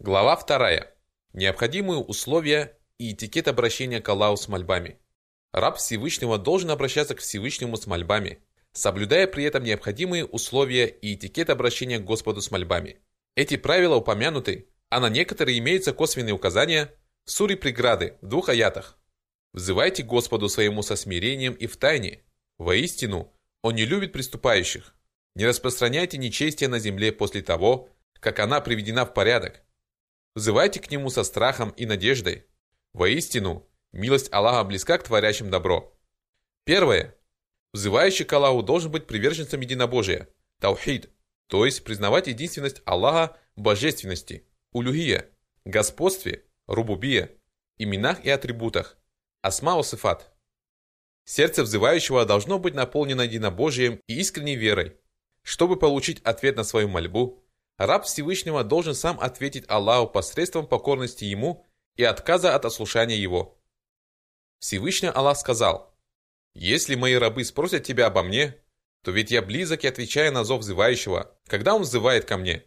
Глава 2. Необходимые условия и этикет обращения к Аллаху с мольбами. Раб Всевышнего должен обращаться к Всевышнему с мольбами, соблюдая при этом необходимые условия и этикет обращения к Господу с мольбами. Эти правила упомянуты, а на некоторые имеются косвенные указания в суре преграды в двух аятах. «Взывайте Господу своему со смирением и в тайне. Воистину, Он не любит приступающих. Не распространяйте нечестие на земле после того, как она приведена в порядок, Взывайте к Нему со страхом и надеждой. Воистину, милость Аллаха близка к творящим добро. Первое. Взывающий к Аллаху должен быть приверженцем единобожия, таухид, то есть признавать единственность Аллаха в божественности, улюхия, господстве, рубубия, именах и атрибутах, асма сифат. Сердце взывающего должно быть наполнено единобожием и искренней верой. Чтобы получить ответ на свою мольбу, Раб Всевышнего должен сам ответить Аллаху посредством покорности Ему и отказа от ослушания Его. Всевышний Аллах сказал, «Если мои рабы спросят тебя обо мне, то ведь я близок и отвечаю на зов взывающего, когда он взывает ко мне.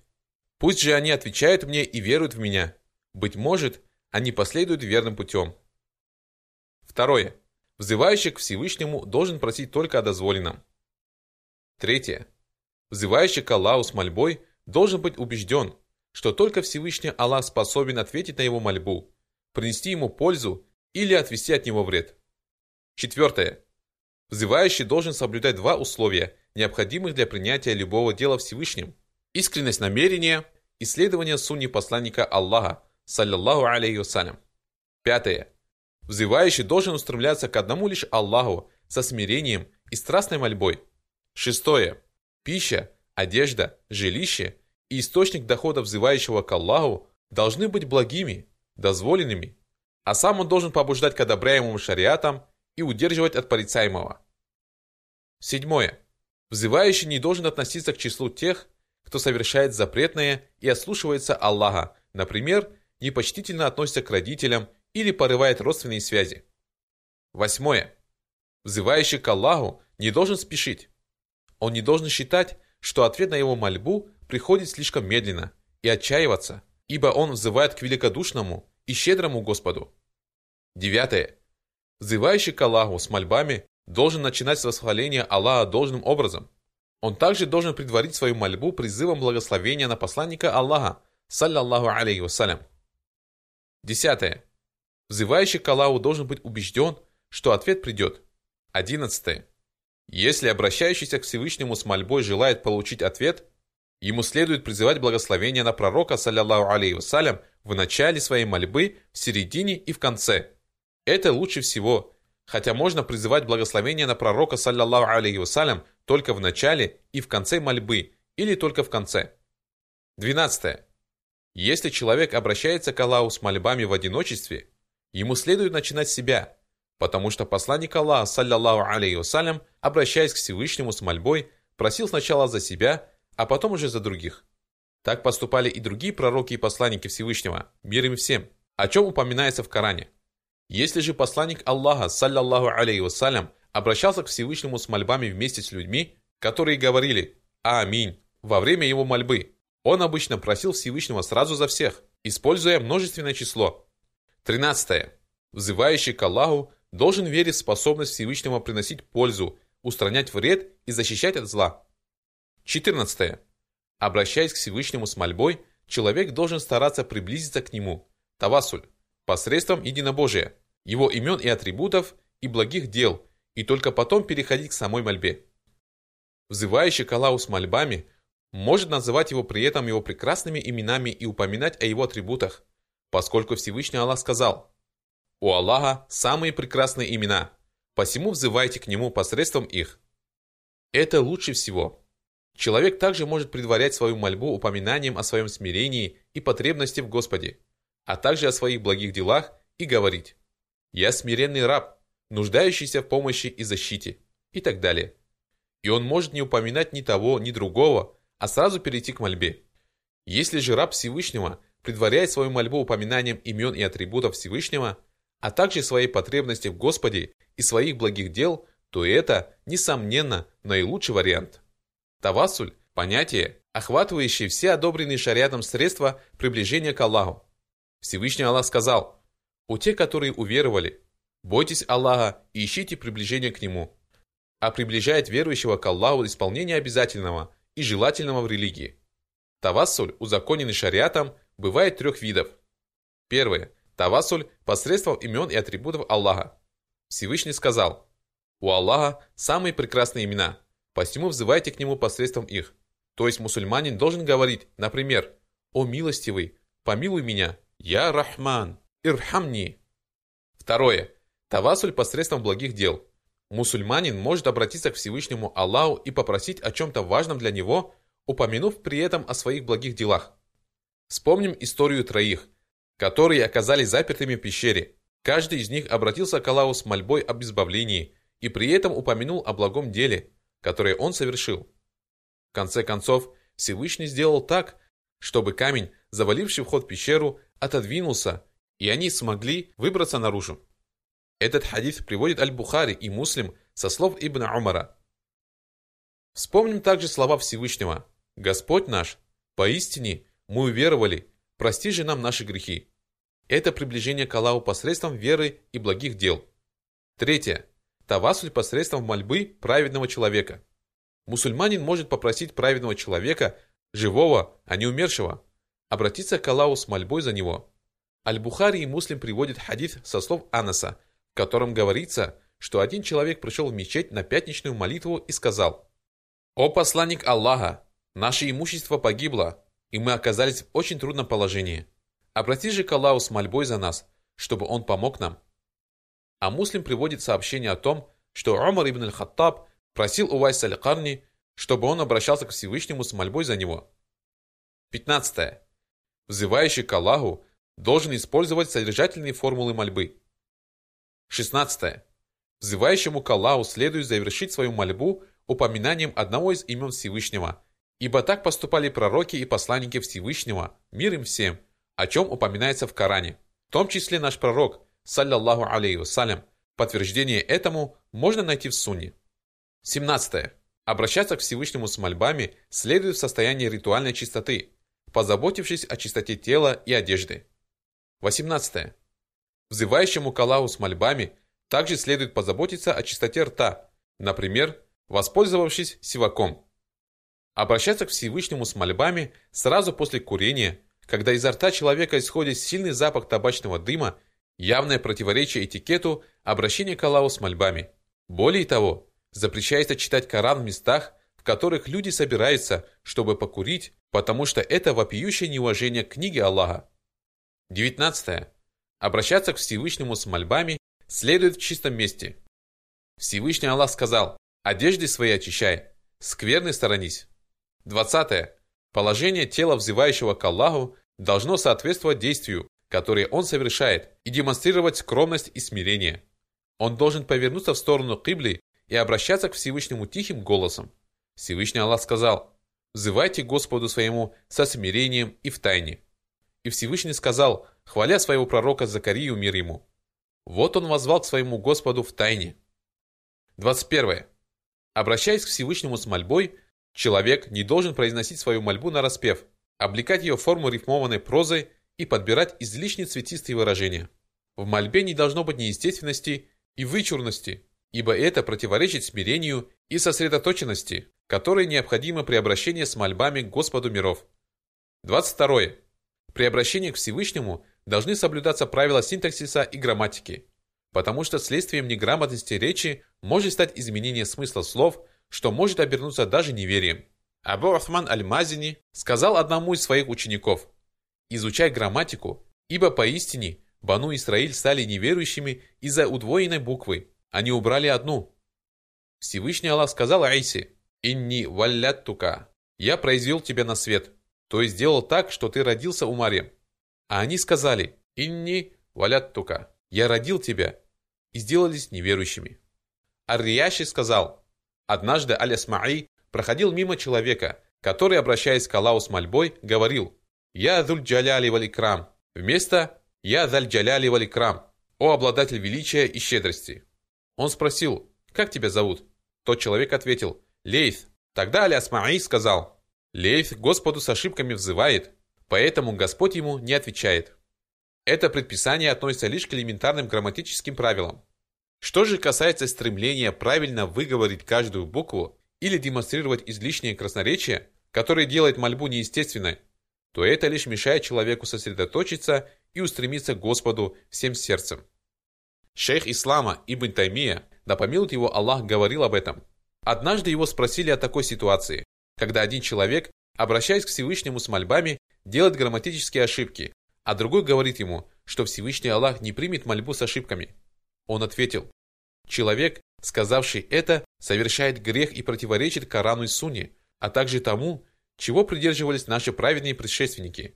Пусть же они отвечают мне и веруют в меня. Быть может, они последуют верным путем». Второе. Взывающий к Всевышнему должен просить только о дозволенном. Третье. Взывающий к Аллаху с мольбой – должен быть убежден, что только Всевышний Аллах способен ответить на его мольбу, принести ему пользу или отвести от него вред. Четвертое. Взывающий должен соблюдать два условия, необходимых для принятия любого дела Всевышним. Искренность намерения и следование сунни посланника Аллаха, саллиллаху алейхи вассалям. Пятое. Взывающий должен устремляться к одному лишь Аллаху со смирением и страстной мольбой. Шестое. Пища, одежда, жилище и источник дохода взывающего к Аллаху должны быть благими, дозволенными, а сам он должен побуждать к одобряемым шариатам и удерживать от порицаемого. Седьмое. Взывающий не должен относиться к числу тех, кто совершает запретное и ослушивается Аллаха, например, непочтительно относится к родителям или порывает родственные связи. Восьмое. Взывающий к Аллаху не должен спешить. Он не должен считать, что ответ на его мольбу приходит слишком медленно, и отчаиваться, ибо он взывает к великодушному и щедрому Господу. Девятое. Взывающий к Аллаху с мольбами должен начинать с восхваления Аллаха должным образом. Он также должен предварить свою мольбу призывом благословения на посланника Аллаха, саллаллаху алейхи вассалям. Десятое. Взывающий к Аллаху должен быть убежден, что ответ придет. Одиннадцатое. Если обращающийся к Всевышнему с мольбой желает получить ответ, ему следует призывать благословение на пророка, саллиллаху алейхи вассалям, в начале своей мольбы, в середине и в конце. Это лучше всего, хотя можно призывать благословение на пророка, саллиллаху алейхи вассалям, только в начале и в конце мольбы, или только в конце. 12. Если человек обращается к Аллаху с мольбами в одиночестве, ему следует начинать с себя – потому что посланник Аллаха, саллиллаху алейхи вассалям, обращаясь к Всевышнему с мольбой, просил сначала за себя, а потом уже за других. Так поступали и другие пророки и посланники Всевышнего, мир им всем, о чем упоминается в Коране. Если же посланник Аллаха, саллиллаху алейхи вассалям, обращался к Всевышнему с мольбами вместе с людьми, которые говорили «Аминь» во время его мольбы, он обычно просил Всевышнего сразу за всех, используя множественное число. 13. Взывающий к Аллаху должен верить в способность Всевышнего приносить пользу, устранять вред и защищать от зла. 14. Обращаясь к Всевышнему с мольбой, человек должен стараться приблизиться к нему, тавасуль, посредством единобожия, его имен и атрибутов и благих дел, и только потом переходить к самой мольбе. Взывающий к Аллаху с мольбами может называть его при этом его прекрасными именами и упоминать о его атрибутах, поскольку Всевышний Аллах сказал у Аллаха самые прекрасные имена, посему взывайте к Нему посредством их. Это лучше всего. Человек также может предварять свою мольбу упоминанием о своем смирении и потребности в Господе, а также о своих благих делах и говорить «Я смиренный раб, нуждающийся в помощи и защите» и так далее. И он может не упоминать ни того, ни другого, а сразу перейти к мольбе. Если же раб Всевышнего предваряет свою мольбу упоминанием имен и атрибутов Всевышнего – а также своей потребности в Господе и своих благих дел, то это, несомненно, наилучший вариант. Тавасуль – понятие, охватывающие все одобренные шариатом средства приближения к Аллаху. Всевышний Аллах сказал, «У тех, которые уверовали, бойтесь Аллаха и ищите приближение к Нему» а приближает верующего к Аллаху исполнение обязательного и желательного в религии. Тавассуль, узаконенный шариатом, бывает трех видов. Первое. Тавассуль посредством имен и атрибутов Аллаха. Всевышний сказал, «У Аллаха самые прекрасные имена, посему взывайте к Нему посредством их». То есть мусульманин должен говорить, например, «О милостивый, помилуй меня, Я Рахман, Ирхамни». Второе. Тавасуль посредством благих дел – Мусульманин может обратиться к Всевышнему Аллаху и попросить о чем-то важном для него, упомянув при этом о своих благих делах. Вспомним историю троих, которые оказались запертыми в пещере. Каждый из них обратился к Аллаху с мольбой об избавлении и при этом упомянул о благом деле, которое он совершил. В конце концов, Всевышний сделал так, чтобы камень, заваливший вход в пещеру, отодвинулся, и они смогли выбраться наружу. Этот хадис приводит Аль-Бухари и Муслим со слов Ибн Умара. Вспомним также слова Всевышнего. «Господь наш, поистине мы уверовали, прости же нам наши грехи». Это приближение к Аллаху посредством веры и благих дел. Третье. Тавасуль посредством мольбы праведного человека. Мусульманин может попросить праведного человека, живого, а не умершего, обратиться к Аллаху с мольбой за него. Аль-Бухари и Муслим приводят хадис со слов Анаса – в котором говорится, что один человек пришел в мечеть на пятничную молитву и сказал, «О посланник Аллаха, наше имущество погибло, и мы оказались в очень трудном положении. Обрати же к Аллаху с мольбой за нас, чтобы Он помог нам». А муслим приводит сообщение о том, что Умар ибн аль-Хаттаб просил у Вайса аль-Карни, чтобы он обращался к Всевышнему с мольбой за него. 15. Взывающий к Аллаху должен использовать содержательные формулы мольбы. 16. Взывающему к Аллаху следует завершить свою мольбу упоминанием одного из имен Всевышнего, ибо так поступали пророки и посланники Всевышнего, мир им всем, о чем упоминается в Коране. В том числе наш пророк, саллаллаху алейхи вассалям, подтверждение этому можно найти в Сунне. 17. Обращаться к Всевышнему с мольбами следует в состоянии ритуальной чистоты, позаботившись о чистоте тела и одежды. 18. Взывающему к Аллаху с мольбами также следует позаботиться о чистоте рта, например, воспользовавшись сиваком. Обращаться к Всевышнему с мольбами сразу после курения, когда изо рта человека исходит сильный запах табачного дыма, явное противоречие этикету обращения к Аллаху с мольбами. Более того, запрещается читать Коран в местах, в которых люди собираются, чтобы покурить, потому что это вопиющее неуважение к книге Аллаха. 19. Обращаться к Всевышнему с мольбами следует в чистом месте. Всевышний Аллах сказал, «Одежды свои очищай, скверны сторонись». 20. Положение тела взывающего к Аллаху должно соответствовать действию, которое он совершает, и демонстрировать скромность и смирение. Он должен повернуться в сторону Кибли и обращаться к Всевышнему тихим голосом. Всевышний Аллах сказал, «Взывайте Господу своему со смирением и в тайне». И Всевышний сказал, хваля своего пророка Закарию мир ему. Вот он возвал к своему Господу в тайне. 21. Обращаясь к Всевышнему с мольбой, человек не должен произносить свою мольбу на распев, облекать ее в форму рифмованной прозой и подбирать излишне цветистые выражения. В мольбе не должно быть неестественности и вычурности, ибо это противоречит смирению и сосредоточенности, которые необходимы при обращении с мольбами к Господу миров. 22. При обращении к Всевышнему должны соблюдаться правила синтаксиса и грамматики, потому что следствием неграмотности речи может стать изменение смысла слов, что может обернуться даже неверием. Абу Ахман Аль-Мазини сказал одному из своих учеников, «Изучай грамматику, ибо поистине Бану Исраиль стали неверующими из-за удвоенной буквы, они убрали одну». Всевышний Аллах сказал Айсе, «Инни валляттука, я произвел тебя на свет, то есть сделал так, что ты родился у Марьям. А они сказали, «Инни валяттука, я родил тебя», и сделались неверующими. Ар-Рияши сказал, однажды Аль-Асмаи проходил мимо человека, который, обращаясь к Аллаху с мольбой, говорил, «Я зуль джаляли валикрам», вместо «Я заль джаляли валикрам», «О обладатель величия и щедрости». Он спросил, «Как тебя зовут?» Тот человек ответил, «Лейс». Тогда Аль-Асмаи сказал, Лейф Господу с ошибками взывает, поэтому Господь ему не отвечает. Это предписание относится лишь к элементарным грамматическим правилам. Что же касается стремления правильно выговорить каждую букву или демонстрировать излишнее красноречие, которое делает мольбу неестественной, то это лишь мешает человеку сосредоточиться и устремиться к Господу всем сердцем. Шейх Ислама Ибн Таймия, да помилует его Аллах, говорил об этом. Однажды его спросили о такой ситуации, когда один человек, обращаясь к Всевышнему с мольбами, делает грамматические ошибки, а другой говорит ему, что Всевышний Аллах не примет мольбу с ошибками. Он ответил, человек, сказавший это, совершает грех и противоречит Корану и Сунне, а также тому, чего придерживались наши праведные предшественники.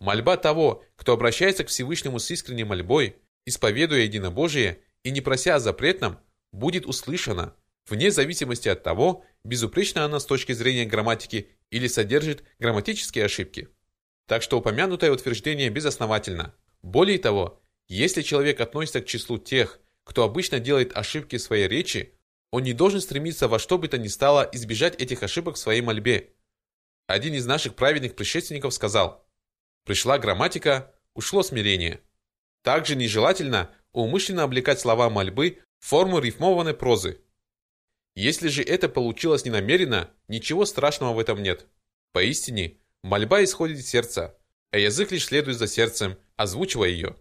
Мольба того, кто обращается к Всевышнему с искренней мольбой, исповедуя единобожие и не прося о запретном, будет услышана, вне зависимости от того, безупречна она с точки зрения грамматики или содержит грамматические ошибки. Так что упомянутое утверждение безосновательно. Более того, если человек относится к числу тех, кто обычно делает ошибки в своей речи, он не должен стремиться во что бы то ни стало избежать этих ошибок в своей мольбе. Один из наших праведных предшественников сказал, «Пришла грамматика, ушло смирение». Также нежелательно умышленно облекать слова мольбы в форму рифмованной прозы. Если же это получилось ненамеренно, ничего страшного в этом нет. Поистине, мольба исходит из сердца, а язык лишь следует за сердцем, озвучивая ее.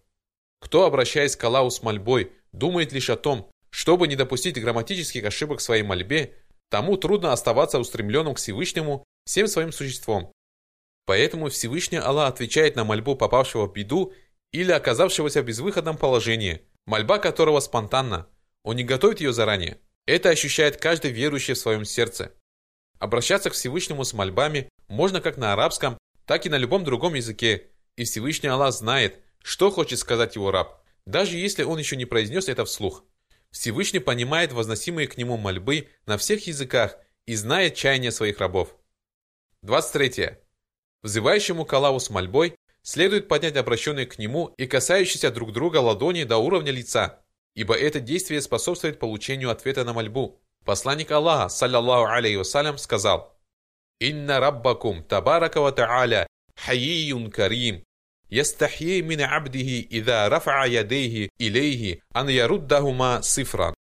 Кто, обращаясь к Аллаху с мольбой, думает лишь о том, чтобы не допустить грамматических ошибок в своей мольбе, тому трудно оставаться устремленным к Всевышнему всем своим существом. Поэтому Всевышний Аллах отвечает на мольбу попавшего в беду или оказавшегося в безвыходном положении, мольба которого спонтанна, он не готовит ее заранее. Это ощущает каждый верующий в своем сердце. Обращаться к Всевышнему с мольбами можно как на арабском, так и на любом другом языке, и Всевышний Аллах знает, что хочет сказать его раб, даже если он еще не произнес это вслух. Всевышний понимает возносимые к нему мольбы на всех языках и знает чаяния своих рабов. 23. Взывающему к с мольбой следует поднять обращенные к нему и касающиеся друг друга ладони до уровня лица, ибо это действие способствует получению ответа на мольбу. Посланник Аллаха, саллаллаху алейхи вассалям, сказал, «Инна раббакум табарака ва та'аля хаййюн карим, ястахьи мин абдихи ида рафа ядейхи илейхи ан яруддахума сифран».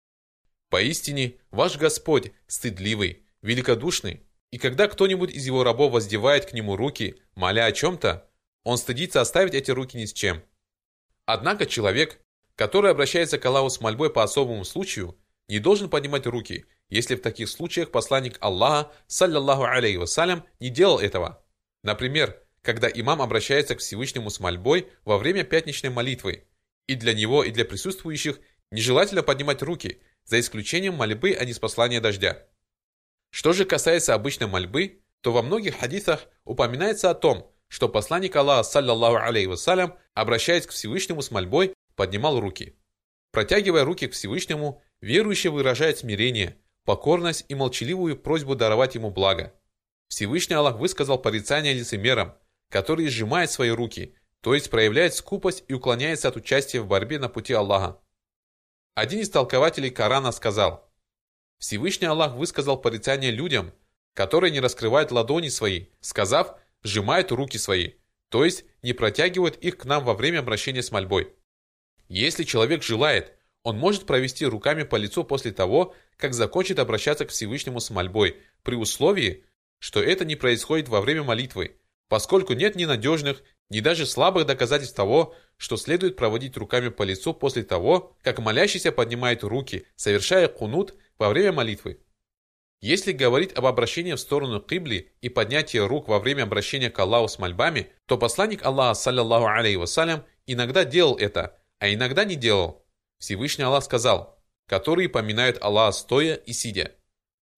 Поистине, ваш Господь стыдливый, великодушный, и когда кто-нибудь из его рабов воздевает к нему руки, моля о чем-то, он стыдится оставить эти руки ни с чем. Однако человек, который обращается к Аллаху с мольбой по особому случаю, не должен поднимать руки, если в таких случаях посланник Аллаха, саллаллаху алейхи вассалям, не делал этого. Например, когда имам обращается к Всевышнему с мольбой во время пятничной молитвы, и для него, и для присутствующих нежелательно поднимать руки, за исключением мольбы о неспослании дождя. Что же касается обычной мольбы, то во многих хадисах упоминается о том, что посланник Аллаха, саллаллаху алейхи вассалям, обращаясь к Всевышнему с мольбой, поднимал руки. Протягивая руки к Всевышнему, верующий выражает смирение, покорность и молчаливую просьбу даровать ему благо. Всевышний Аллах высказал порицание лицемерам, которые сжимают свои руки, то есть проявляет скупость и уклоняется от участия в борьбе на пути Аллаха. Один из толкователей Корана сказал, Всевышний Аллах высказал порицание людям, которые не раскрывают ладони свои, сказав – сжимает руки свои, то есть не протягивает их к нам во время обращения с мольбой. Если человек желает, он может провести руками по лицу после того, как закончит обращаться к Всевышнему с мольбой, при условии, что это не происходит во время молитвы, поскольку нет ни надежных, ни даже слабых доказательств того, что следует проводить руками по лицу после того, как молящийся поднимает руки, совершая кунут во время молитвы. Если говорить об обращении в сторону Кибли и поднятии рук во время обращения к Аллаху с мольбами, то посланник Аллаха, саллиллаху алейхи вассалям, иногда делал это, а иногда не делал. Всевышний Аллах сказал, которые поминают Аллаха стоя и сидя.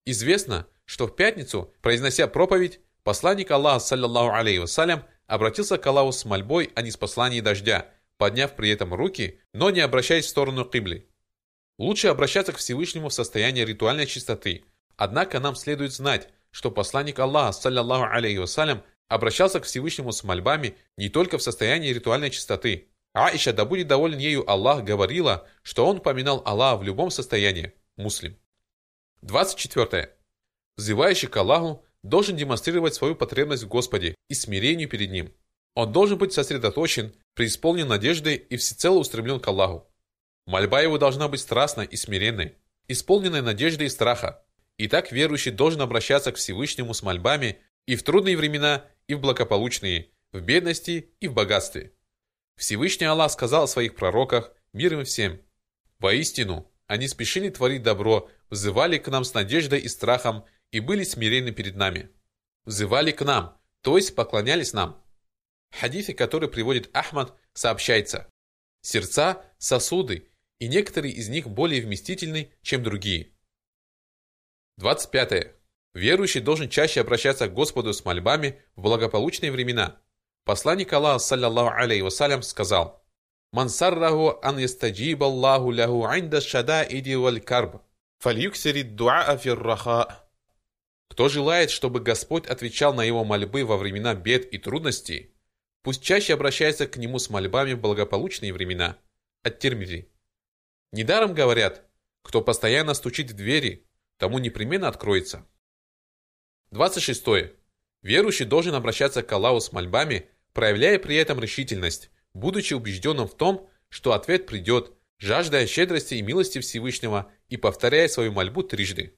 Известно, что в пятницу, произнося проповедь, посланник Аллаха, саллиллаху алейхи вассалям, обратился к Аллаху с мольбой о неспослании дождя, подняв при этом руки, но не обращаясь в сторону Кибли. Лучше обращаться к Всевышнему в состоянии ритуальной чистоты – Однако нам следует знать, что посланник Аллаха, саллиллаху алейхи вассалям, обращался к Всевышнему с мольбами не только в состоянии ритуальной чистоты. Аиша, да будет доволен ею Аллах, говорила, что он поминал Аллаха в любом состоянии. Муслим. 24. Взывающий к Аллаху должен демонстрировать свою потребность в Господе и смирению перед Ним. Он должен быть сосредоточен, преисполнен надежды и всецело устремлен к Аллаху. Мольба его должна быть страстной и смиренной, исполненной надежды и страха. И так верующий должен обращаться к Всевышнему с мольбами и в трудные времена, и в благополучные, в бедности и в богатстве. Всевышний Аллах сказал о своих пророках, мир им всем. Воистину, они спешили творить добро, взывали к нам с надеждой и страхом и были смиренны перед нами. Взывали к нам, то есть поклонялись нам. В хадифе, который приводит Ахмад, сообщается, сердца – сосуды, и некоторые из них более вместительны, чем другие. 25. Верующий должен чаще обращаться к Господу с мольбами в благополучные времена. Посланник Аллаха, саллаллаху алейхи вассалям, сказал, «Ман сарраху ан ястаджиб Аллаху ляху инда шадаиди валь карб, фальюксирид дуаа фирраха». Кто желает, чтобы Господь отвечал на его мольбы во времена бед и трудностей, пусть чаще обращается к нему с мольбами в благополучные времена. От Тирмизи. Недаром говорят, кто постоянно стучит в двери, тому непременно откроется. 26. Верующий должен обращаться к Аллаху с мольбами, проявляя при этом решительность, будучи убежденным в том, что ответ придет, жаждая щедрости и милости Всевышнего и повторяя свою мольбу трижды.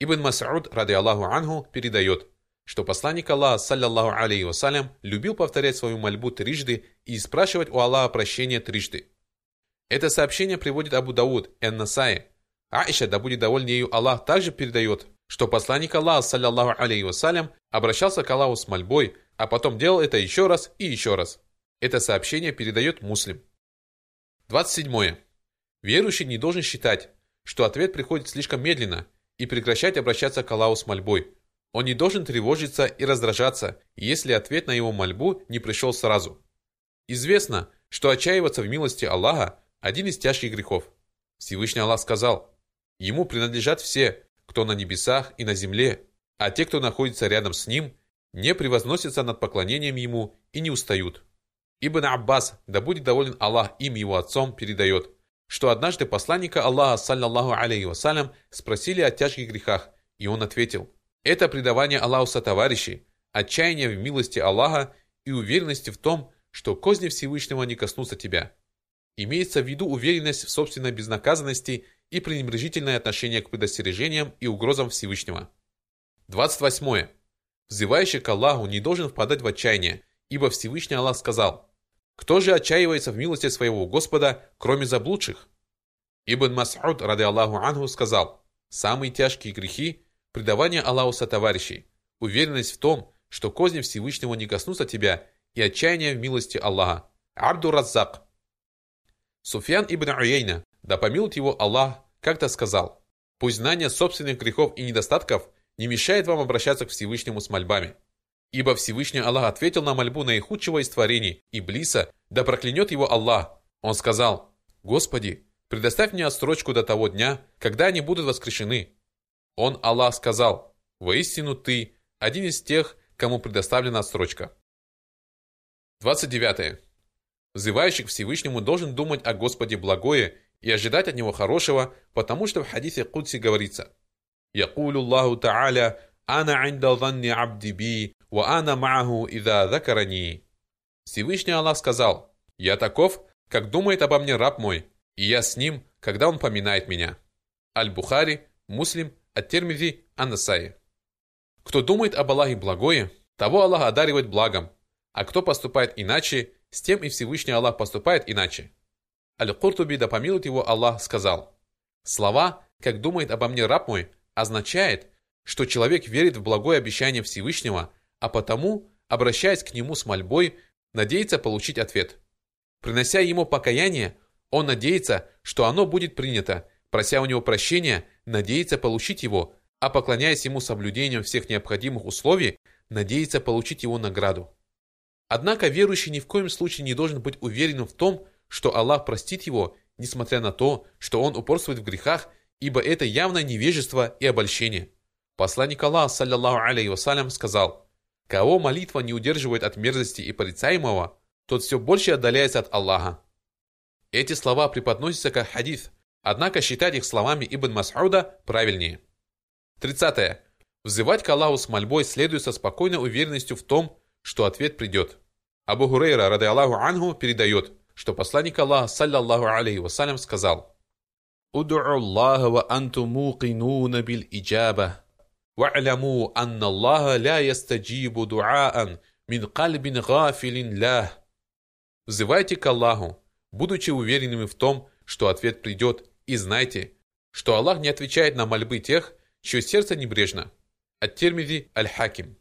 Ибн Мас'уд, ради Аллаху Анху, передает, что посланник Аллаха, саллаллаху алейхи вассалям, любил повторять свою мольбу трижды и спрашивать у Аллаха прощения трижды. Это сообщение приводит Абу Дауд, Эн-Насай. Аиша, да будет доволен ею Аллах, также передает, что посланник Аллаха, саллаллаху алейхи вассалям, обращался к Аллаху с мольбой, а потом делал это еще раз и еще раз. Это сообщение передает муслим. 27. Верующий не должен считать, что ответ приходит слишком медленно и прекращать обращаться к Аллаху с мольбой. Он не должен тревожиться и раздражаться, если ответ на его мольбу не пришел сразу. Известно, что отчаиваться в милости Аллаха один из тяжких грехов. Всевышний Аллах сказал, «Ему принадлежат все, кто на небесах и на земле, а те, кто находится рядом с ним, не превозносятся над поклонением ему и не устают». Ибн Аббас, да будет доволен Аллах им его отцом, передает, что однажды посланника Аллаха, саллаллаху алейхи вассалям, спросили о тяжких грехах, и он ответил, «Это предавание Аллаху сотоварищей, отчаяние в милости Аллаха и уверенности в том, что козни Всевышнего не коснутся тебя». Имеется в виду уверенность в собственной безнаказанности и пренебрежительное отношение к предостережениям и угрозам Всевышнего. 28. Взывающий к Аллаху не должен впадать в отчаяние, ибо Всевышний Аллах сказал, «Кто же отчаивается в милости своего Господа, кроме заблудших?» Ибн Мас'уд, ради Аллаху Ангу, сказал, «Самые тяжкие грехи – предавание Аллаху сотоварищей, уверенность в том, что козни Всевышнего не коснутся тебя, и отчаяние в милости Аллаха». Абду Раззак, Суфьян ибн Уейна, да помилует его Аллах, как-то сказал, «Пусть знание собственных грехов и недостатков не мешает вам обращаться к Всевышнему с мольбами. Ибо Всевышний Аллах ответил на мольбу наихудшего из творений, Иблиса, да проклянет его Аллах. Он сказал, «Господи, предоставь мне отсрочку до того дня, когда они будут воскрешены». Он, Аллах, сказал, «Воистину ты один из тех, кому предоставлена отсрочка». 29. Взывающий к Всевышнему должен думать о Господе благое и ожидать от Него хорошего, потому что в хадисе Кудси говорится «Якулю Аллаху Та'аля, ана инда занни абди би, ва ана мааху ида закарани». Всевышний Аллах сказал «Я таков, как думает обо мне раб мой, и я с ним, когда он поминает меня». Аль-Бухари, Муслим, Ат-Термизи, Аннасай. Кто думает об Аллахе благое, того Аллах одаривает благом, а кто поступает иначе, с тем и Всевышний Аллах поступает иначе. Аль-Куртуби, да помилует его Аллах, сказал, «Слова, как думает обо мне раб мой, означает, что человек верит в благое обещание Всевышнего, а потому, обращаясь к нему с мольбой, надеется получить ответ. Принося ему покаяние, он надеется, что оно будет принято, прося у него прощения, надеется получить его, а поклоняясь ему соблюдением всех необходимых условий, надеется получить его награду. Однако верующий ни в коем случае не должен быть уверенным в том, что Аллах простит его, несмотря на то, что он упорствует в грехах, ибо это явное невежество и обольщение. Посланник Аллаха, саллиллаху алейхи вассалям, сказал, «Кого молитва не удерживает от мерзости и порицаемого, тот все больше отдаляется от Аллаха». Эти слова преподносятся как хадис, однако считать их словами Ибн Мас'уда правильнее. 30. Взывать к Аллаху с мольбой следует со спокойной уверенностью в том, что ответ придет. Абу Хурейра, рады Аллаху Ангу, передает, что посланник Аллаха, саллаллаху алейхи вассалям, сказал «Уду'у Аллаха ва анту муqинуна бил иджаба, ва'ляму анна Аллаха ля ястаджибу дуаан мин кальбин гафилин лях». Взывайте к Аллаху, будучи уверенными в том, что ответ придет, и знайте, что Аллах не отвечает на мольбы тех, чье сердце небрежно. От Термизи Аль-Хаким.